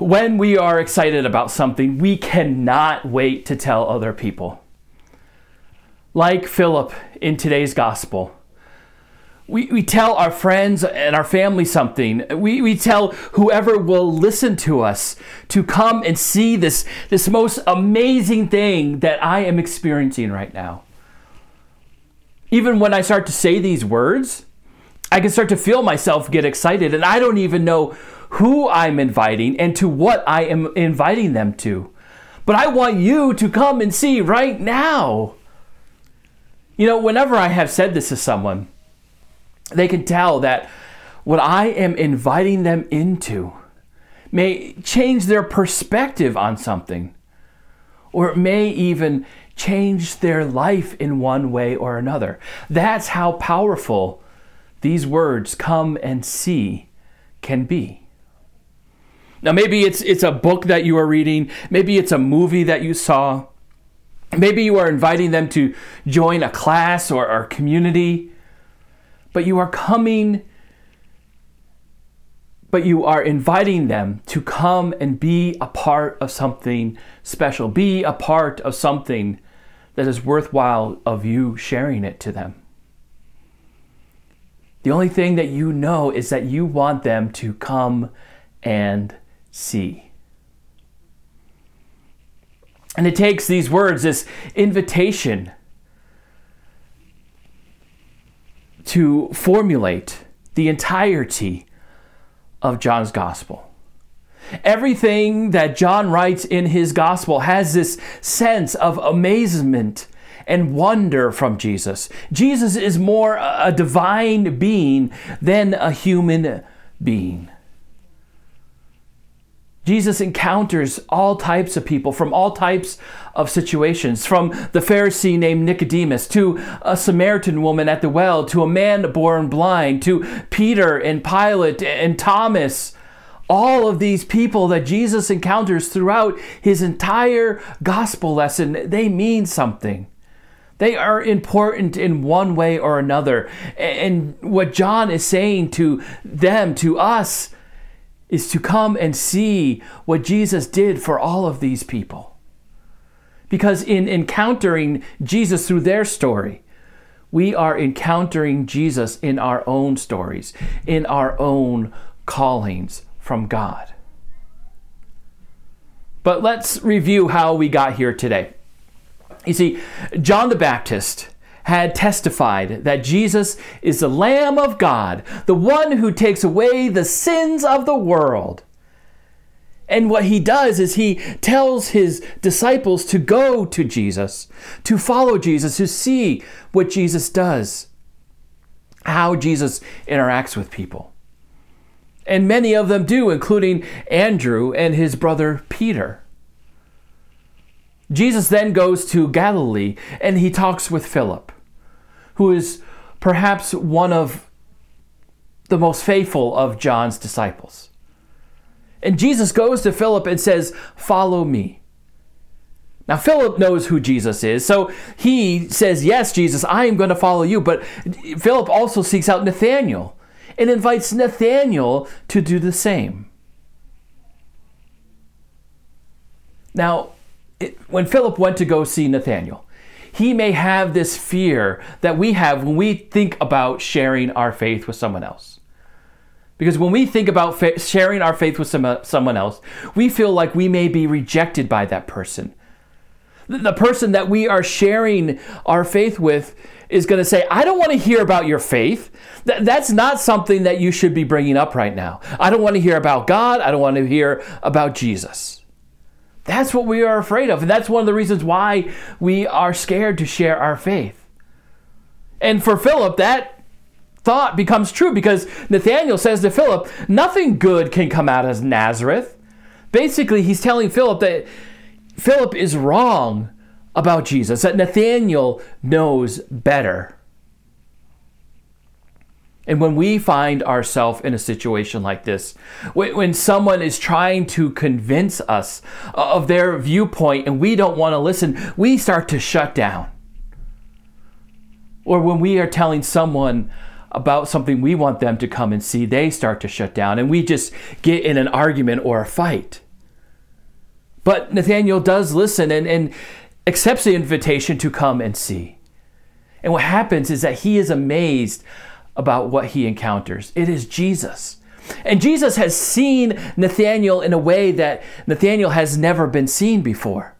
when we are excited about something, we cannot wait to tell other people. Like Philip in today's gospel, we, we tell our friends and our family something. We, we tell whoever will listen to us to come and see this, this most amazing thing that I am experiencing right now. Even when I start to say these words, I can start to feel myself get excited, and I don't even know who I'm inviting and to what I am inviting them to. But I want you to come and see right now. You know, whenever I have said this to someone, they can tell that what I am inviting them into may change their perspective on something, or it may even change their life in one way or another. That's how powerful these words, come and see, can be. Now, maybe it's, it's a book that you are reading, maybe it's a movie that you saw, maybe you are inviting them to join a class or, or community, but you are coming, but you are inviting them to come and be a part of something special, be a part of something that is worthwhile of you sharing it to them. The only thing that you know is that you want them to come and see. And it takes these words, this invitation, to formulate the entirety of John's gospel. Everything that John writes in his gospel has this sense of amazement and wonder from Jesus. Jesus is more a divine being than a human being. Jesus encounters all types of people from all types of situations, from the Pharisee named Nicodemus to a Samaritan woman at the well, to a man born blind, to Peter and Pilate and Thomas. All of these people that Jesus encounters throughout his entire gospel lesson, they mean something. They are important in one way or another. And what John is saying to them, to us, is to come and see what Jesus did for all of these people. Because in encountering Jesus through their story, we are encountering Jesus in our own stories, in our own callings from God. But let's review how we got here today. You see, John the Baptist had testified that Jesus is the Lamb of God, the one who takes away the sins of the world. And what he does is he tells his disciples to go to Jesus, to follow Jesus, to see what Jesus does, how Jesus interacts with people. And many of them do, including Andrew and his brother Peter. Jesus then goes to Galilee and he talks with Philip who is perhaps one of the most faithful of John's disciples. And Jesus goes to Philip and says, Follow me. Now, Philip knows who Jesus is, so he says, Yes, Jesus, I am going to follow you. But Philip also seeks out Nathanael and invites Nathanael to do the same. Now, it, when Philip went to go see Nathanael, he may have this fear that we have when we think about sharing our faith with someone else. Because when we think about fa- sharing our faith with some, someone else, we feel like we may be rejected by that person. The, the person that we are sharing our faith with is going to say, I don't want to hear about your faith. Th- that's not something that you should be bringing up right now. I don't want to hear about God. I don't want to hear about Jesus. That's what we are afraid of. And that's one of the reasons why we are scared to share our faith. And for Philip, that thought becomes true because Nathanael says to Philip, Nothing good can come out of Nazareth. Basically, he's telling Philip that Philip is wrong about Jesus, that Nathanael knows better. And when we find ourselves in a situation like this, when someone is trying to convince us of their viewpoint and we don't want to listen, we start to shut down. Or when we are telling someone about something we want them to come and see, they start to shut down and we just get in an argument or a fight. But Nathanael does listen and, and accepts the invitation to come and see. And what happens is that he is amazed about what he encounters. It is Jesus. And Jesus has seen Nathanael in a way that Nathanael has never been seen before.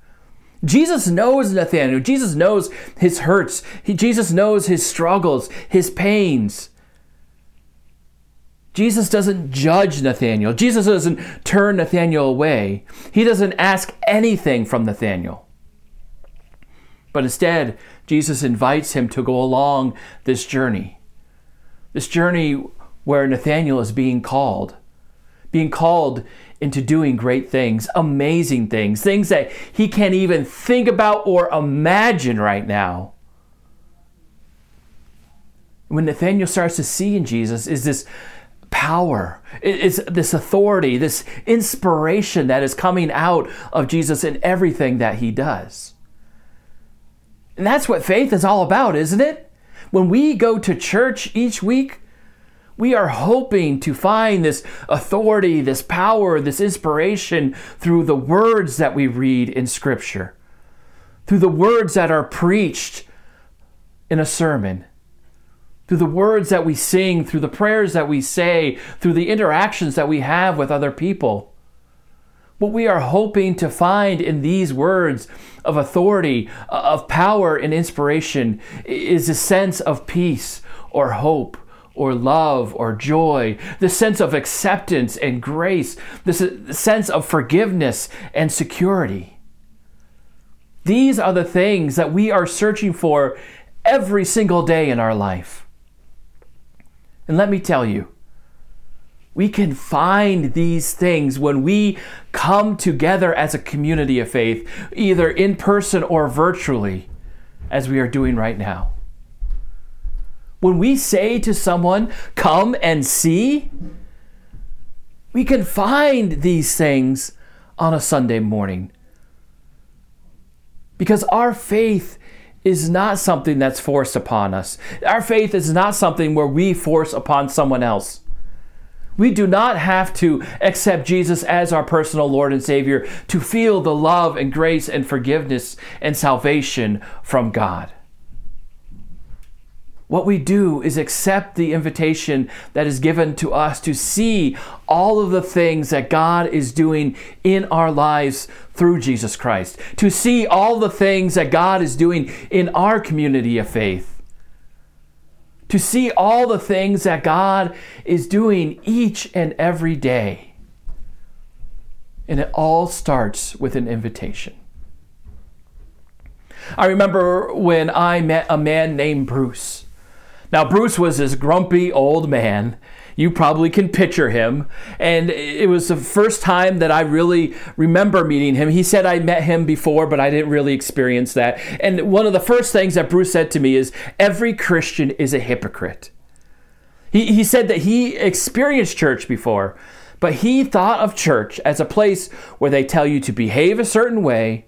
Jesus knows Nathanael. Jesus knows his hurts. He, Jesus knows his struggles, his pains. Jesus doesn't judge Nathanael. Jesus doesn't turn Nathanael away. He doesn't ask anything from Nathanael. But instead, Jesus invites him to go along this journey. This journey where Nathanael is being called, being called into doing great things, amazing things, things that he can't even think about or imagine right now. When Nathanael starts to see in Jesus is this power, is this authority, this inspiration that is coming out of Jesus in everything that he does. And that's what faith is all about, isn't it? When we go to church each week, we are hoping to find this authority, this power, this inspiration through the words that we read in Scripture, through the words that are preached in a sermon, through the words that we sing, through the prayers that we say, through the interactions that we have with other people. What we are hoping to find in these words of authority, uh, of power, and inspiration is a sense of peace or hope or love or joy, the sense of acceptance and grace, this sense of forgiveness and security. These are the things that we are searching for every single day in our life. And let me tell you, we can find these things when we come together as a community of faith, either in person or virtually, as we are doing right now. When we say to someone, come and see, we can find these things on a Sunday morning. Because our faith is not something that's forced upon us. Our faith is not something where we force upon someone else. We do not have to accept Jesus as our personal Lord and Savior to feel the love and grace and forgiveness and salvation from God. What we do is accept the invitation that is given to us to see all of the things that God is doing in our lives through Jesus Christ, to see all the things that God is doing in our community of faith, to see all the things that God is doing each and every day. And it all starts with an invitation. I remember when I met a man named Bruce. Now, Bruce was this grumpy old man. You probably can picture him. And it was the first time that I really remember meeting him. He said I met him before, but I didn't really experience that. And one of the first things that Bruce said to me is every Christian is a hypocrite. He, he said that he experienced church before, but he thought of church as a place where they tell you to behave a certain way,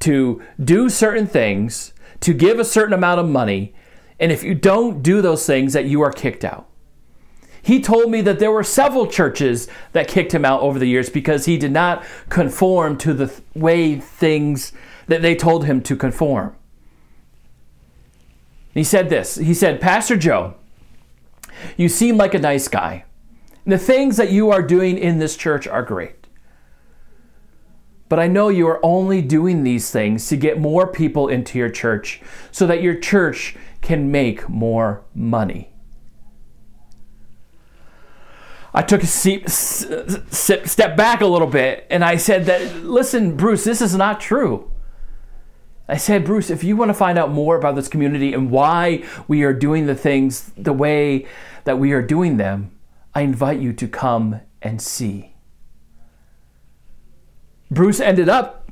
to do certain things, to give a certain amount of money, and if you don't do those things, that you are kicked out. He told me that there were several churches that kicked him out over the years because he did not conform to the way things that they told him to conform. He said this He said, Pastor Joe, you seem like a nice guy. The things that you are doing in this church are great. But I know you are only doing these things to get more people into your church so that your church can make more money. I took a seat, step back a little bit and I said that, listen, Bruce, this is not true. I said, Bruce, if you want to find out more about this community and why we are doing the things the way that we are doing them, I invite you to come and see. Bruce ended up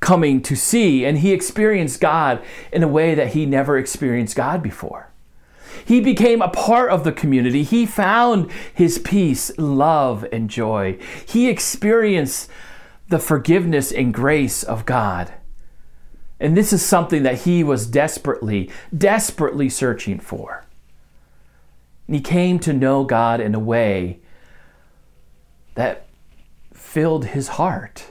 coming to see, and he experienced God in a way that he never experienced God before. He became a part of the community. He found his peace, love, and joy. He experienced the forgiveness and grace of God. And this is something that he was desperately, desperately searching for. And he came to know God in a way that filled his heart.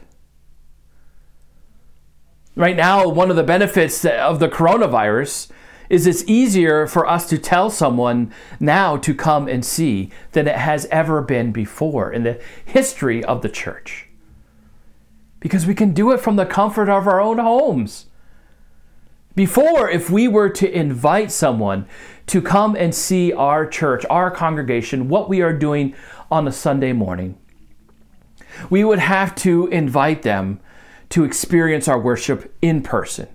Right now, one of the benefits of the coronavirus is it's easier for us to tell someone now to come and see than it has ever been before in the history of the church. Because we can do it from the comfort of our own homes. Before, if we were to invite someone to come and see our church, our congregation, what we are doing on a Sunday morning, we would have to invite them to experience our worship in person.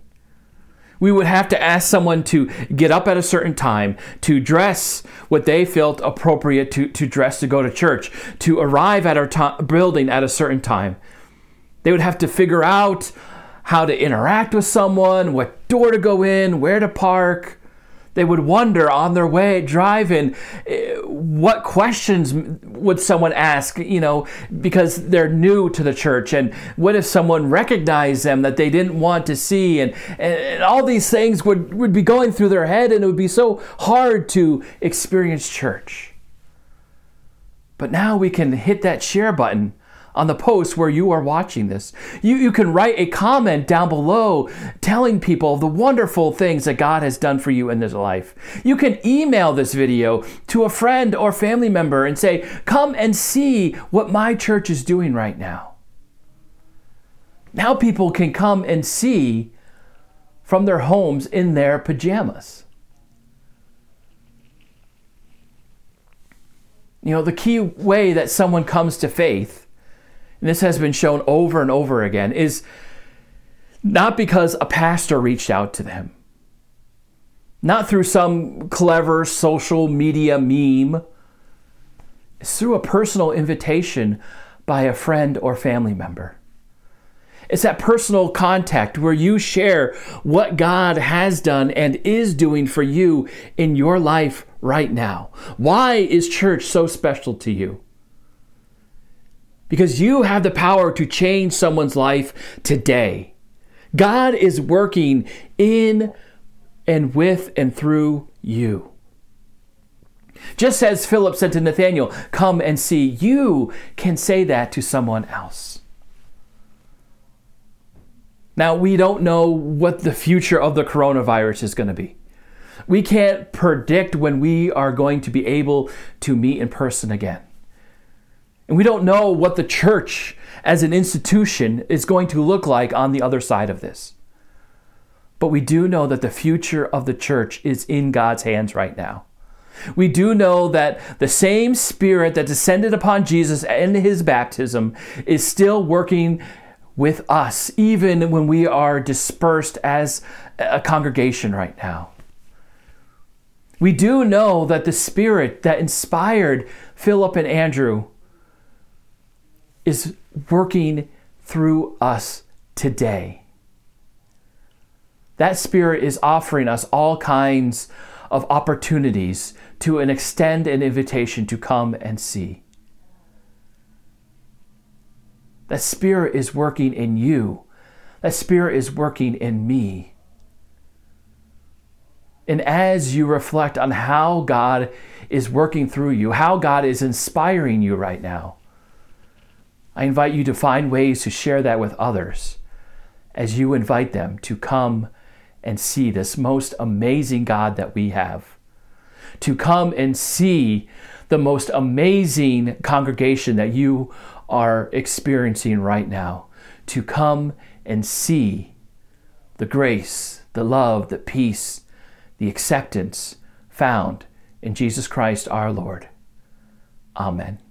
We would have to ask someone to get up at a certain time, to dress what they felt appropriate to, to dress to go to church, to arrive at our to- building at a certain time. They would have to figure out how to interact with someone, what door to go in, where to park. They would wonder on their way driving eh, what questions would someone ask, you know, because they're new to the church. And what if someone recognized them that they didn't want to see? And, and all these things would, would be going through their head, and it would be so hard to experience church. But now we can hit that share button on the post where you are watching this. You, you can write a comment down below telling people the wonderful things that God has done for you in this life. You can email this video to a friend or family member and say, Come and see what my church is doing right now. Now people can come and see from their homes in their pajamas. You know, the key way that someone comes to faith and this has been shown over and over again, is not because a pastor reached out to them, not through some clever social media meme. It's through a personal invitation by a friend or family member. It's that personal contact where you share what God has done and is doing for you in your life right now. Why is church so special to you? Because you have the power to change someone's life today. God is working in and with and through you. Just as Philip said to Nathanael, Come and see, you can say that to someone else. Now, we don't know what the future of the coronavirus is going to be. We can't predict when we are going to be able to meet in person again. And we don't know what the church as an institution is going to look like on the other side of this. But we do know that the future of the church is in God's hands right now. We do know that the same Spirit that descended upon Jesus in his baptism is still working with us, even when we are dispersed as a congregation right now. We do know that the Spirit that inspired Philip and Andrew is working through us today. That Spirit is offering us all kinds of opportunities to an extend an invitation to come and see. That Spirit is working in you. That Spirit is working in me. And as you reflect on how God is working through you, how God is inspiring you right now, I invite you to find ways to share that with others as you invite them to come and see this most amazing God that we have. To come and see the most amazing congregation that you are experiencing right now. To come and see the grace, the love, the peace, the acceptance found in Jesus Christ our Lord. Amen.